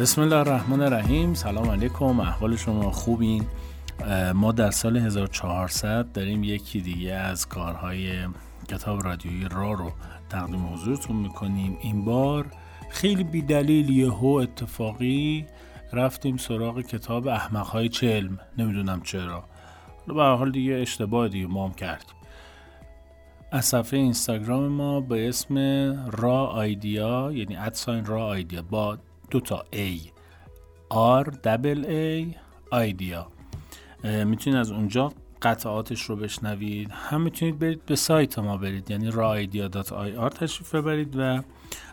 بسم الله الرحمن الرحیم. سلام علیکم. احوال شما خوبین؟ ما در سال 1400 داریم یکی دیگه از کارهای کتاب رادیویی را رو تقدیم حضورتون می‌کنیم. این بار خیلی بیدلیل یهو اتفاقی رفتیم سراغ کتاب احمقهای چلم. نمی‌دونم چرا. به حال دیگه اشتباه دیگه ما هم کردیم. از صفحه اینستاگرام ما به اسم را آیدیا یعنی ادساین را آیدیا. با دو تا A. R دبل A آیدیا می‌تونید از اونجا قطعاتش رو بشنوید. هم می‌تونید برید به سایت ما برید یعنی raidea.ir تشریف ببرید و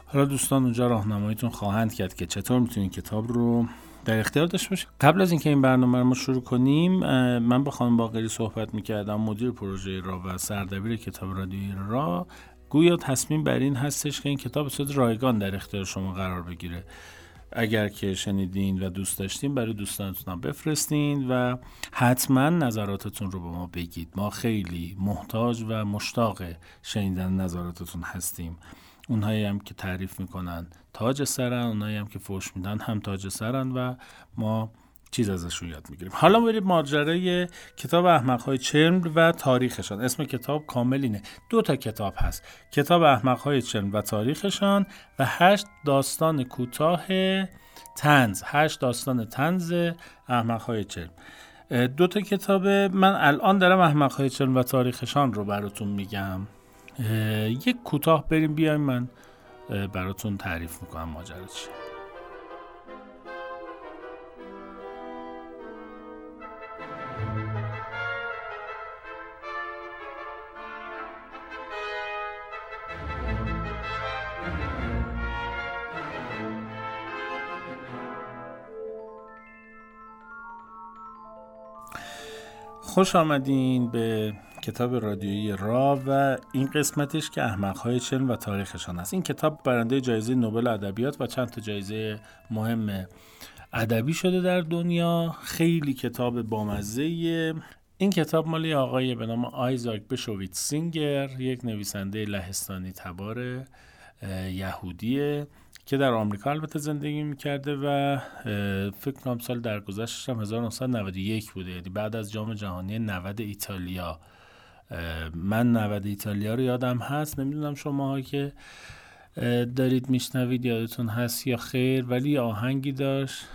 حالا دوستان اونجا راهنماییتون خواهند کرد که چطور می‌تونید کتاب رو در اختیار داشته باشید. قبل از اینکه این برنامه رو شروع کنیم من با خانم باقری صحبت می‌کردم. مدیر پروژه را و سردبیر کتاب رادیویی را. گویا تصمیم بر این هستش که این کتاب به رایگان در اختیار شما قرار بگیره. اگر که شنیدین و دوست داشتین برای دوستانتون بفرستین و حتما نظراتتون رو به ما بگید. ما خیلی محتاج و مشتاق شنیدن نظراتتون هستیم. اونهایی هم که تعریف می‌کنن تاج سرن اونهایی هم که فوش میدن هم تاج سرن و ما چیز ازشون یاد می‌گیریم. حالا بریم ماجرای کتاب احمق های چرم و تاریخشان. اسم کتاب کامل اینه. دو تا کتاب هست. کتاب احمق های چرم و تاریخشان و هشت داستان کوتاه تنز هشت داستان تنز احمق های چرم دو تا کتاب. من الان دارم احمق های چرم و تاریخشان رو براتون میگم. یک کوتاه بریم بیایم. من براتون تعریف می‌کنم ماجرا چیه. خوش آمدین به کتاب رادیویی را و این قسمتش که احمقهای چلم و تاریخشان است. این کتاب برنده جایزه نوبل ادبیات و چند تا جایزه مهم ادبی شده در دنیا. خیلی کتاب بامزه این کتاب مالی آقای به نام آیزاک بشویت سینگر یک نویسنده لهستانی تبار یهودیه. که در آمریکا البته زندگی می‌کرده و فکر کنم سال درگذشتش هم 1991 بوده. یعنی بعد از جام جهانی 90 ایتالیا. من 90 ایتالیا رو یادم هست. نمی‌دونم شما که دارید میشنوید یادتون هست یا خیر ولی آهنگی داشت.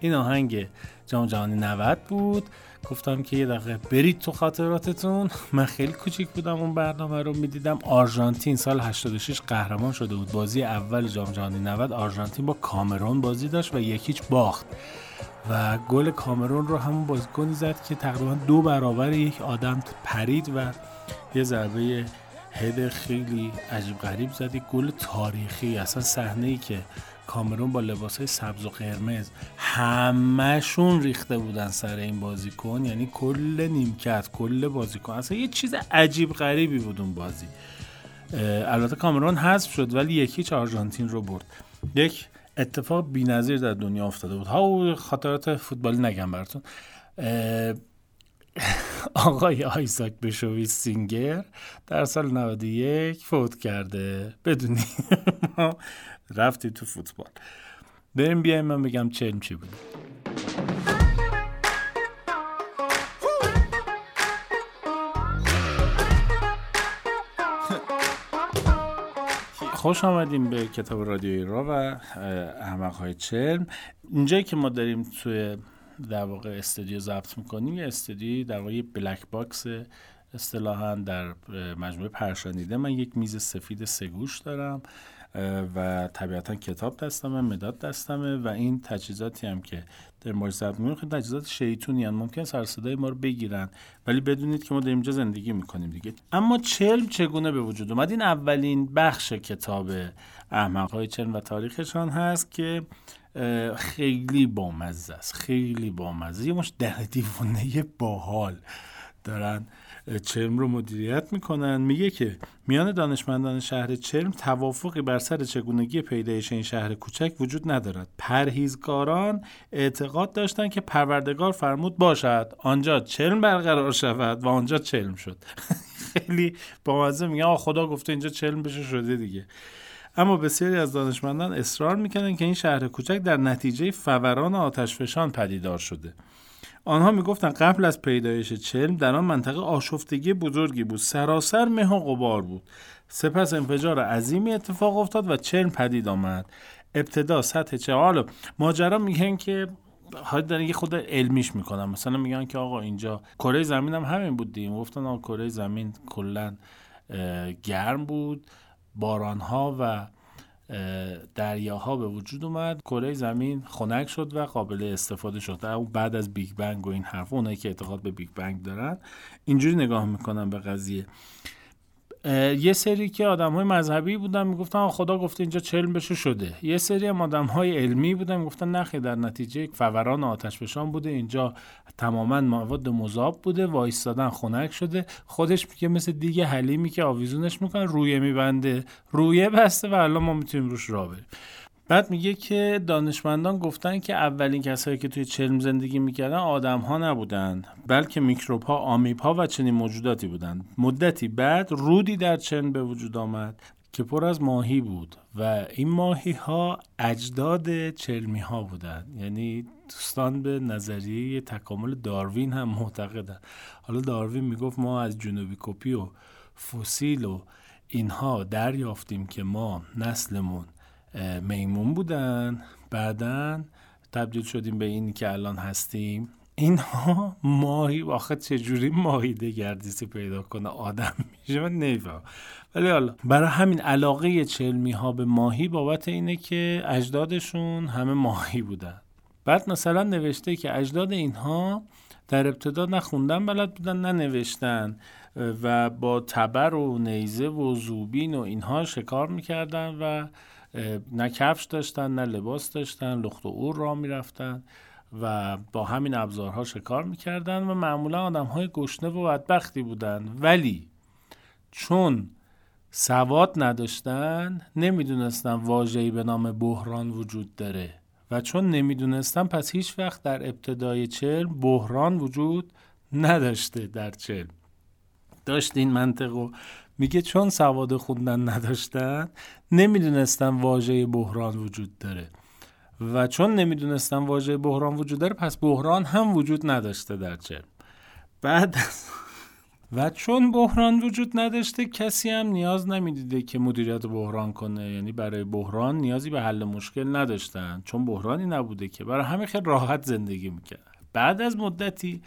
این آهنگ جام جهانی 90 بود گفتم که یه دقیقه برید تو خاطراتتون من خیلی کوچیک بودم اون برنامه رو می‌دیدم آرژانتین سال 86 قهرمان شده بود بازی اول جام جهانی 90 آرژانتین با کامرون بازی داشت و یکیچ باخت و گل کامرون رو همون بازیکنی زد که تقریبا دو برابر یک آدم پرید و یه ضربه هد خیلی عجیب غریب زدی گل تاریخی اصلا صحنه ای که کامرون با لباس های سبز و قرمز همهشون ریخته بودن سر این بازیکن. یعنی کل نیمکت کل بازیکن. اصلا یه چیز عجیب غریبی بود اون بازی. البته کامرون حذف شد ولی یکی آرژانتین رو برد. یک اتفاق بی‌نظیر در دنیا افتاده بود. ها خاطرات فوتبالی نگم براتون. آقای آیزاک بشوی سینگر در سال 91 فوت کرده. بدونی رفتی تو فوتبال. بریم بیایم من بگم چلم چی بود. خوش آمدیم به کتاب رادیوی را و احمق های چلم اینجایی که ما داریم توی در واقع استودیو ضبط می‌کنیم یه استودیو در واقع black box اصطلاحا در مجموعه پرشانیده من یک میز سفید سگوش دارم. و طبیعتا کتاب دستمه مداد دستمه و این تجهیزاتی هم که در مورد ضبط می‌کنیم. خیلی تجهیزات شیطونی هم ممکن سر صدای ما رو بگیرن ولی بدونید که ما در اینجا زندگی می‌کنیم دیگه. اما چلم چگونه به وجود اومد؟ این اولین بخش کتاب احمقهای چلم و تاریخشان هست که خیلی بامزه است. خیلی بامزه یه مش ده دیوانه باحال دارن. چلم رو مدیریت می‌کنن. میگه که میان دانشمندان شهر چلم توافقی بر سر چگونگی پیدایش این شهر کوچک وجود ندارد. پرهیزکاران اعتقاد داشتند که پروردگار فرمود باشد. آنجا چلم برقرار شود و آنجا چلم شد. خیلی با مزه میگه خدا گفته اینجا چلم بشه شده دیگه. اما بسیاری از دانشمندان اصرار می‌کنن که این شهر کوچک در نتیجه فوران آتشفشان پدیدار شده. آنها می‌گفتند قبل از پیدایش چلم در آن منطقه آشفتگی بزرگی بود. سراسر مه و غبار بود. سپس انفجار عظیمی اتفاق افتاد و چلم پدید آمد. ابتدا سطح چه حالا ماجرا میگن که حالا دارن یه خورده علمیش می‌کنم مثلا میگن که آقا اینجا کره زمین هم همین بود دیم گفتن کره زمین کلا گرم بود. باران ها و دریاها به وجود اومد. کره زمین خنک شد و قابل استفاده شد. اون بعد از بیگ بنگ و این حرف اونایی که اعتقاد به بیگ بنگ دارن اینجوری نگاه می‌کنن به قضیه. یه سری که آدم های مذهبی بودن می‌گفتن خدا گفته اینجا چلم بشه شده. یه سری هم آدم های علمی بودن می‌گفتن نخی در نتیجه فوران آتش فشان بوده. اینجا تماما مواد مذاب بوده وایستادن خنک شده. خودش میگه مثل دیگه حلیمی که آویزونش می‌کنن رویه میبنده. رویه بسته و الان ما می‌تونیم روش راه بریم. بعد میگه که دانشمندان گفتن که اولین کسایی که توی چلم زندگی می‌کردن آدم ها نبودن بلکه میکروب ها آمیب ها و چنین موجوداتی بودند مدتی بعد رودی در چلم به وجود آمد که پر از ماهی بود و این ماهی ها اجداد چلمی ها بودند. یعنی دوستان به نظریه تکامل داروین هم معتقدن. حالا داروین می‌گفت ما از جنوبی کپی و فسیل و اینها دریافتیم که ما نسلمون میمون بودن. بعدا تبدیل شدیم به این که الان هستیم. اینها ماهی آخه چجوری ماهی دگردیسی پیدا کنه؟ آدم میشه من نیفهم ولی حالا برای همین علاقه چلمی ها به ماهی بابت اینه که اجدادشون همه ماهی بودن. بعد مثلا نوشته که اجداد اینها در ابتدا نخوندن بلد بودن ننوشتن و با تبر و نیزه و زوبین و اینها شکار می‌کردن و نه کفش داشتن نه لباس داشتن لخت و اور را می‌رفتن و با همین ابزارها شکار می‌کردن و معمولا آدم های گشنه و بدبختی بودن. ولی چون سواد نداشتن نمی‌دونستن واژه‌ای به نام بحران وجود داره و چون نمی‌دونستن پس هیچ وقت در ابتدای چلم بحران وجود نداشته در چلم داشت این منطق میگه چون سواد خوندن نداشتن نمی‌دونستن واژه بحران وجود داره. و چون نمی‌دونستن واژه بحران وجود داره پس بحران هم وجود نداشته در چلم بعد و چون بحران وجود نداشته کسی هم نیاز نمی‌دیده که مدیریت بحران کنه. یعنی برای بحران نیازی به حل مشکل نداشتن. چون بحرانی نبوده که. برای همه خیلی راحت زندگی می‌کرد بعد از مدتی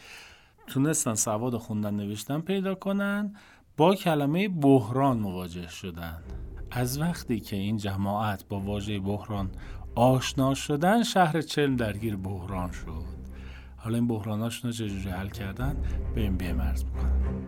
تونستن سواد خوندن نوشتن پیدا کنن. با کلمه بحران مواجه شدن. از وقتی که این جماعت با واژه بحران آشنا شدن شهر چلم درگیر بحران شد. حالا این بحراناشون رو چجوری حل کردن؟ به این بیمرز بکنن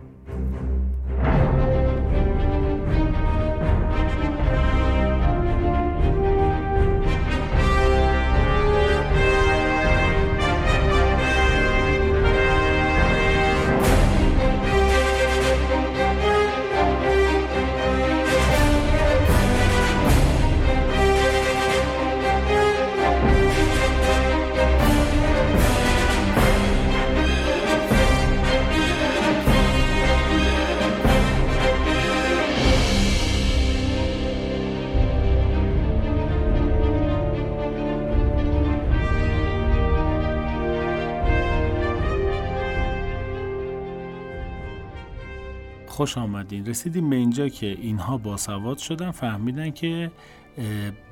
خوش آمدین. رسیدیم به اینجا که اینها باسواد شدن فهمیدن که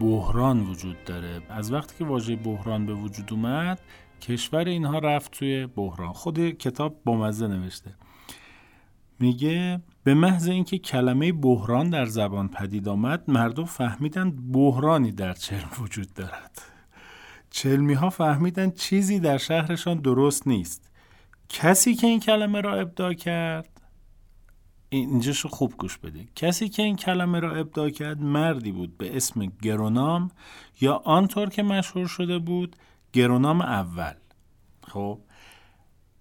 بحران وجود داره. از وقتی که واژه بحران به وجود اومد کشور اینها رفت توی بحران. خود کتاب بامزه نوشته. میگه به محض اینکه کلمه بحران در زبان پدید آمد مردم فهمیدن بحرانی در چلم وجود دارد. چلمی ها فهمیدن چیزی در شهرشان درست نیست. کسی که این کلمه را ابداع کرد اینجاشو خوب گوش بده کسی که این کلمه را ابداع کرد مردی بود به اسم گرونام یا آنطور که مشهور شده بود گرونام اول. خب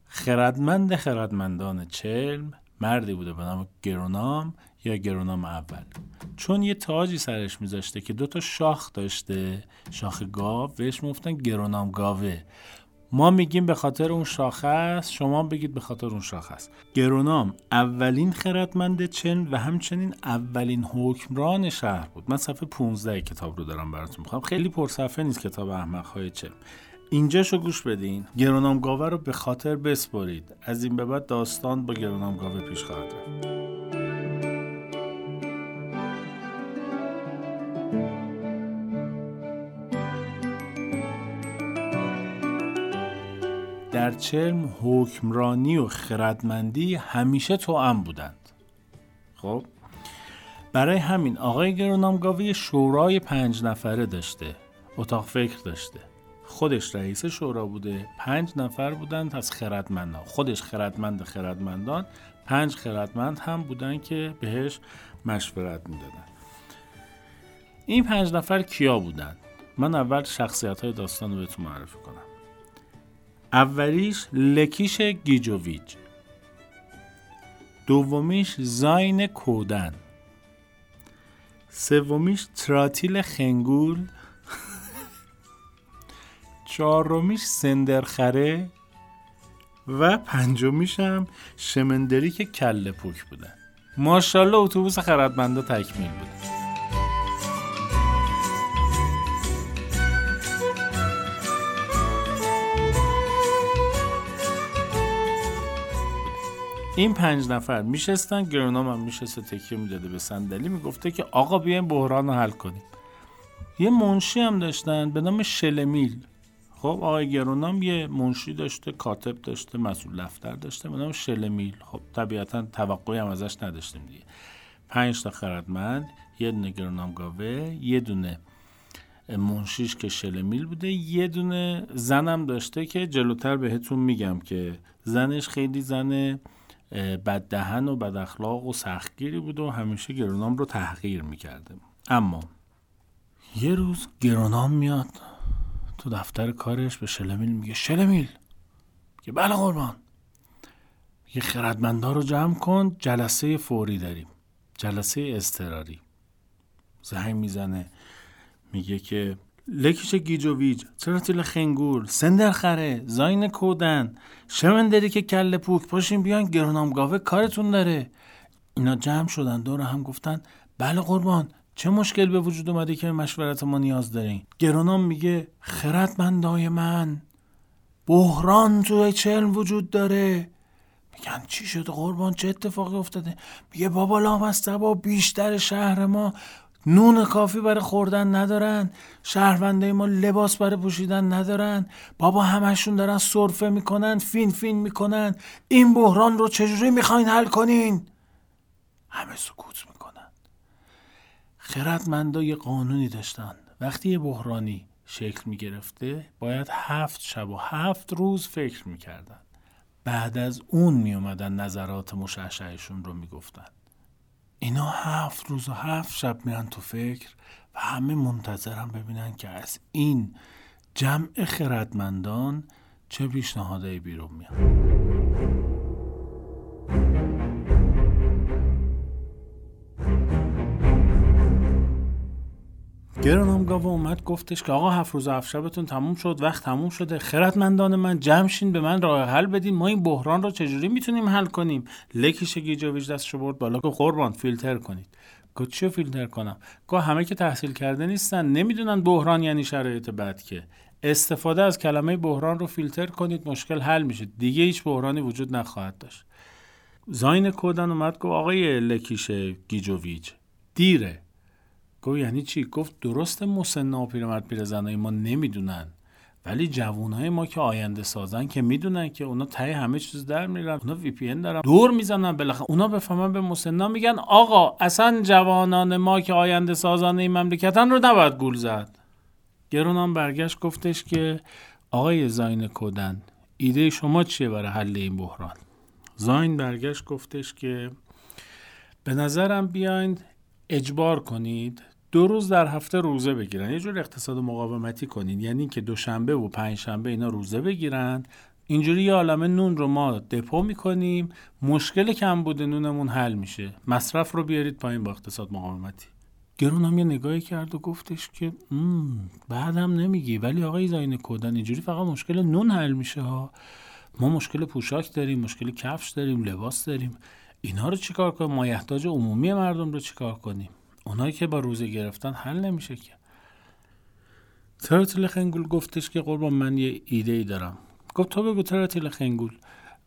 خردمند خردمندان چلم مردی بوده به نام گرونام یا گرونام اول. چون یه تاجی سرش میذاشته که دوتا شاخ داشته شاخ گاو بهش می‌گفتن گرونام گاوه. ما میگیم به خاطر اون شاخه است شما بگید به خاطر اون شاخه است. گرونام اولین خردمند چن و همچنین اولین حکمران شهر بود. من صفحه 15 کتاب رو دارم براتون می‌خوام خیلی پرصفحه نیست کتاب احمق های چن اینجاشو گوش بدین. گرونام گاوه رو به خاطر بسپارید از این به بعد داستان با گرونام گاوه پیش خواهد رفت. در حکمرانی و خردمندی همیشه توأم بودند. خب برای همین آقای گرونامگاوی شورای پنج نفره داشته اتاق فکر داشته. خودش رئیس شورا بوده پنج نفر بودند از خردمندان. خودش خردمند خردمندان پنج خردمند هم بودن که بهش مشورت می‌دادن. این پنج نفر کیا بودند؟ من اول شخصیت های داستان رو بهتون معرفی کنم. اولیش لکیش گیجوویچ دومیش زاین کودن. سومیش تراتیل خنگول. چهارمیش سندرخره. و پنجمیش هم شمندری که کله پوک بودن. ماشاءالله اتوبوس خردمنده تکمیل بود این پنج نفر میشستن گرونام هم میشسته تکیه می‌داده به صندلی. می‌گفته که آقا بیاین بحران رو حل کنیم. یه منشی هم داشتن به نام شلمیل. خب آقای گرونام یه منشی داشته کاتب داشته مسئول دفتر داشته به نام شلمیل. خب طبیعتا توقعی هم ازش نداشتیم دیگه. پنج تا خردمند یه دونه گرونام گاوه یه دونه منشیش که شلمیل بوده یه دونه زنم داشته که جلوتر بهتون میگم که زنش خیلی زن بددهن و بد اخلاق و سختگیری بود و همیشه گرونام رو تحقیر می‌کرده اما یه روز گرونام میاد تو دفتر کارش به شلمیل میگه شلمیل که بله قربان. یه خردمندا رو جمع کن جلسه فوری داریم جلسه استراری زنگ می‌زنه میگه که لکیش گیجوویج ترتیل خنگول سندر خره زاین کودن شمندری که کل پوک پاشین بیان گرونامگاوه کارتون داره. اینا جمع شدن دور هم گفتن بله قربان چه مشکل به وجود اومده که مشورت ما نیاز دارین گرونام میگه خردمندای من بحران توی چلم وجود داره. میگن چی شده قربان چه اتفاقی افتاده؟ میگه بابا لامسته با بیشتر شهر ما نون کافی برای خوردن ندارن شهرونده ما لباس برای پوشیدن ندارن بابا همشون دارن سرفه می‌کنن فین فین می‌کنن این بحران رو چجوری می‌خواین حل کنین؟ همه سکوت می‌کنن. خردمندا یه قانونی داشتن. وقتی یه بحرانی شکل می‌گرفته باید هفت شب و هفت روز فکر می‌کردن. بعد از اون میومدن نظرات مشعشعشون رو می‌گفتن. اینا هفت روز و هفت شب میرن تو فکر و همه منتظرم ببینن که از این جمع خردمندان چه پیشنهادهایی بیرون میاد. گرانامگاوا اومد گفتش که آقا هفت روز هفت شبتون تموم شد وقت تموم شده خردمندان من جمع به من راه حل بدین ما این بحران رو چجوری می‌تونیم حل کنیم؟ لکیش گیجاویج دستشو برد بالا که قربان فیلتر کنید. گفت فیلتر کنم؟ گفت همه که تحصیل کرده نیستن نمی‌دونن بحران یعنی شرایط بد که. استفاده از کلمه بحران رو فیلتر کنید مشکل حل میشه. دیگه هیچ بحرانی وجود نخواهد داشت. زاین کودن اومد گفت آقای لکیش گیجوویچ دیره. گفت یعنی چی؟ گفت درست مسنا و پیرمرد پیرزنای ما نمی‌دونن ولی جوانهای ما که آینده سازن که می‌دونن که اونا ته همه چیز در میرن اونا VPN دارن دور می‌زنن بالاخره. اونا بفهمن به مسنا میگن آقا اصلا جوانان ما که آینده سازان این مملکتن رو نباید گول زد. گرونان برگشت گفتش که آقای زاین کودن ایده شما چیه برای حل این بحران؟ زاین برگشت گفتش که به نظرم بیاین اجبار کنید دو روز در هفته روزه بگیرن. یه جور اقتصاد مقاومتی کنین. یعنی که دوشنبه و پنجشنبه اینا روزه بگیرن. اینجوری یه عالمه نون رو ما دپو می‌کنیم. مشکل کم بوده نونمون حل میشه. مصرف رو بیارید پایین با اقتصاد مقاومتی. گرون هم یه نگاهی کرد و گفتش که بعدم نمیگی. ولی آقای زاین کودن اینجوری فقط مشکل نون حل میشه ها. ما مشکل پوشاک داریم مشکل کفش داریم لباس داریم. اینا رو چیکار کنیم؟ مایحتاج عمومی مردم رو چیکار کنیم؟ اونایی که با روزه گرفتن حل نمیشه که. تراتیل خنگول گفتش که قربان من یه ایده ای دارم. گفت تو بگو تراتیل خنگول.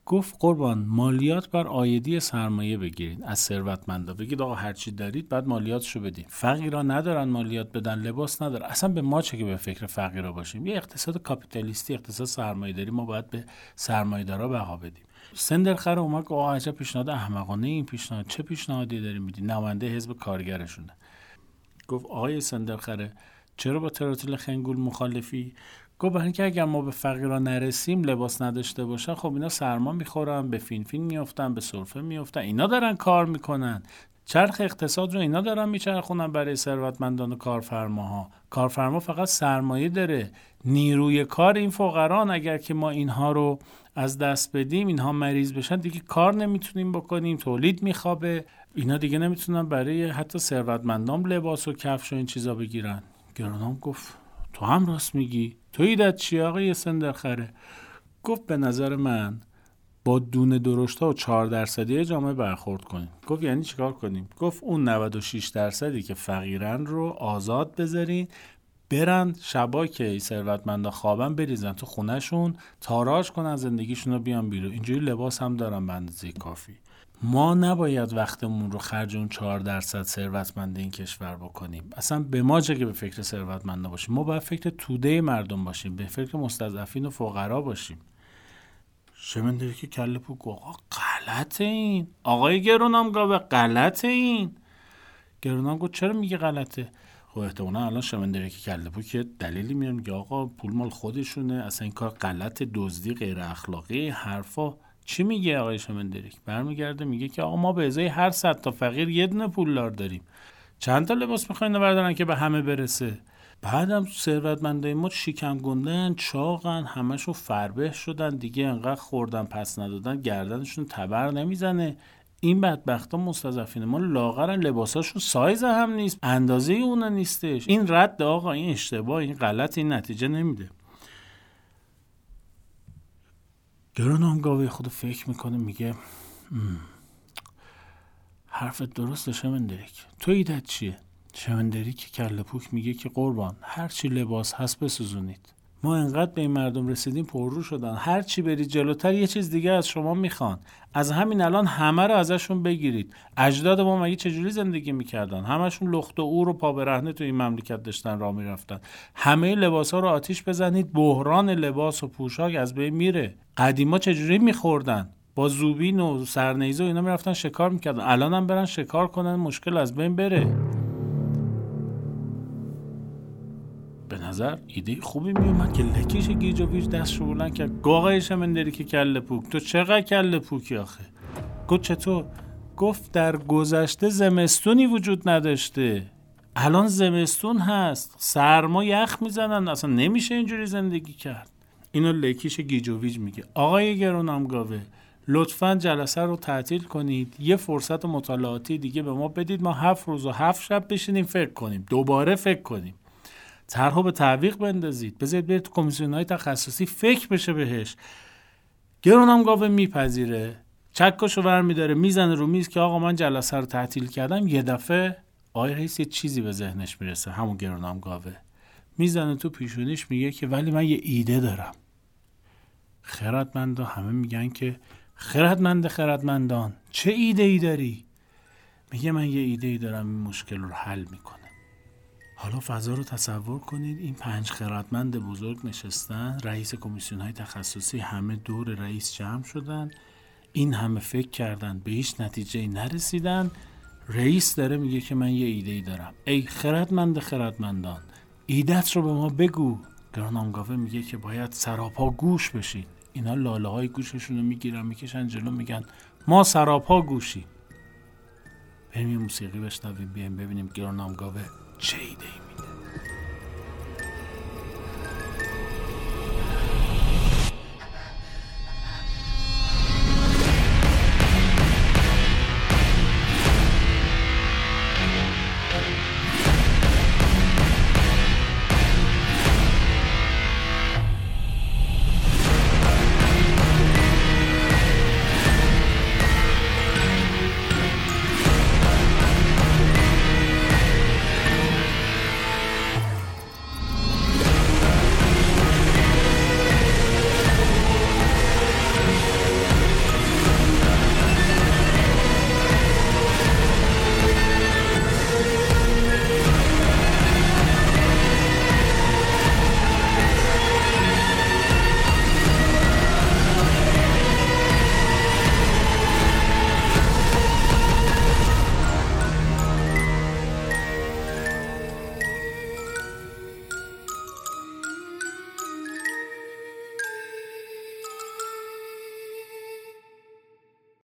گفت قربان مالیات بر آیدی سرمایه بگیرید. از ثروتمندا. بگید آقا هرچی دارید بعد مالیاتشو بدین. فقیرا ندارن مالیات بدن لباس نداره اصلا به ما چه که به فکر فقیرا باشیم؟ یه اقتصاد کاپیتالیستی اقتصاد سرمایه داری ما باید به سرمایه‌دارا بها بدیم. سندرخر اومد که آقا عجب پیشنهاد احمقانه این پیشنهاد. چه پیشنهادی داری میدی؟ نماینده حزب کارگرشونه. گفت آقای سندرخره چرا با تراتیل خنگول مخالفی؟ گفت برای اینکه اگر ما به فقیران نرسیم لباس نداشته باشن خب اینا سرما می‌خورن به فین فین میافتن به سرفه میافتن اینا دارن کار می‌کنن. چرخ اقتصاد رو اینا دارن میچرخونن برای ثروتمندان و کارفرماها. کارفرما فقط سرمایه داره. نیروی کار این فقران اگر که ما اینها رو از دست بدیم اینها مریض بشن دیگه کار نمی‌تونیم بکنیم تولید میخوابه. اینا دیگه نمی‌تونن برای حتی ثروتمندان لباس و کفش و این چیزا بگیرن. گرانام گفت تو هم راست میگی. تو ایدت چی آقای سندرخره؟ گفت به نظر من با دونه درشت ها و 4 درصدی جامعه برخورد کنیم. گفت یعنی چیکار کنیم؟ گفت اون 96 درصدی که فقیرن رو آزاد بذارین برن شبا که ثروتمندا خوابن بریزن تو خونهشون تاراج کنن زندگیشون رو بیان بیرون. اینجوری لباس هم دارن به اندازه کافی. ما نباید وقتمون رو خرج اون چهار درصد ثروتمند این کشور بکنیم. اصلا به ما چه که به فکر ثروتمند باشیم؟ ما باید فکر توده مردم باشیم به فکر مستضعفین و فقرا باشیم. شمندری که کل پوک آقا غلط این. آقای گرونام گاوه غلط این. گرونام گفت چرا میگه غلطه؟ خب احتمالا الان شمندری که کله پوک دلیلی میاد میگه آقا پول مال خودشونه اصلا این کار غلط دزدی غیر اخلاقی حرفا. چی میگه آقای شمندریک برمیگرده میگه که آقا ما به ازای هر صد تا فقیر یه دونه پولدار داریم. چند تا لباس می‌خواین بردارن که به همه برسه؟ بعدم ثروتمندای ما شیکم گندن چاقن همشون فربه شدن. دیگه انقدر خوردن پس ندادن گردنشون تبر نمی‌زنه. این بدبخت ها مستضعفین ما لاغرن لباساشون سایز هم نیست اندازه اونا نیستش. این رد آقا این اشتباه این غلط این نتیجه نمیده. گران هم گاوه خود فکر می‌کنه میگه حرفت درسته شمندریک تو ایدت چیه؟ شمندریک کل پوک میگه که قربان هرچی لباس هست بسوزونید. ما انقدر به این مردم رسیدیم پررو شدن. هر چی برید جلوتر یه چیز دیگه از شما می‌خوان. از همین الان همه رو ازشون بگیرید. اجداد ما مگه چجوری زندگی می‌کردن؟ همشون لخت و عور و پا برهنه تو این مملکت داشتن راه می‌رفتن. همه لباس ها رو آتیش بزنید بحران لباس و پوشاک از بین میره. قدیما چجوری میخوردن؟ با زوبین و سرنیزه و اینا می‌رفتن شکار می‌کردن. الان هم برن شکار کنن مشکل از بین بره. به نظر ایده خوبی میومد که لکیش گیجویج دست رو بلند کرد. گفت آقای شمندریک کله پوک. تو چقدر کله پوکی آخه؟ گفت چطور؟ گفت در گذشته زمستونی وجود نداشته. الان زمستون هست. سرما یخ می‌زنن. اصلا نمیشه اینجوری زندگی کرد. اینو لکیش گیجوویج میگه. آقای گرونامگاوه لطفا جلسه رو تعطیل کنید. یه فرصت مطالعاتی دیگه به ما بدید. ما هفت روز و هفت شب بشینیم فکر کنیم. دوباره فکر کنیم. طرحو به تعویق بندازید. بذارید برید تو کمیسیون های تخصصی فکر بشه بهش. گرونم گاوه میپذیره. چکشو ور میداره می‌زنه رو میز که آقا من جلسه رو تعطیل کردم. یه دفعه آقای رئیس یه چیزی به ذهنش می‌رسه. همون گرونم گاوه. می‌زنه تو پیشونیش میگه که ولی من یه ایده دارم. خردمندا همه میگن که خردمند خردمندان چه ایده ای داری؟ میگه من یه ایده ای دارم این مشکل رو حل می‌کنه. حالا فضا رو تصور کنید این پنج خردمند بزرگ نشستن رئیس کمیسیون های تخصصی همه دور رئیس جمع شدن این همه فکر کردن به هیچ نتیجه نرسیدن. رئیس داره میگه که من یه ایده ای دارم. ای خردمند خردمندان ایدت رو به ما بگو. گرانامگاوه میگه که باید سراپا گوش بشین. اینا لاله های گوششون رو می‌گیرن می‌کشن جلو میگن ما سراپا گوشی بریم موسیقی بشنویم بیایم ببینیم گرانامگاوه چه ایده ای میده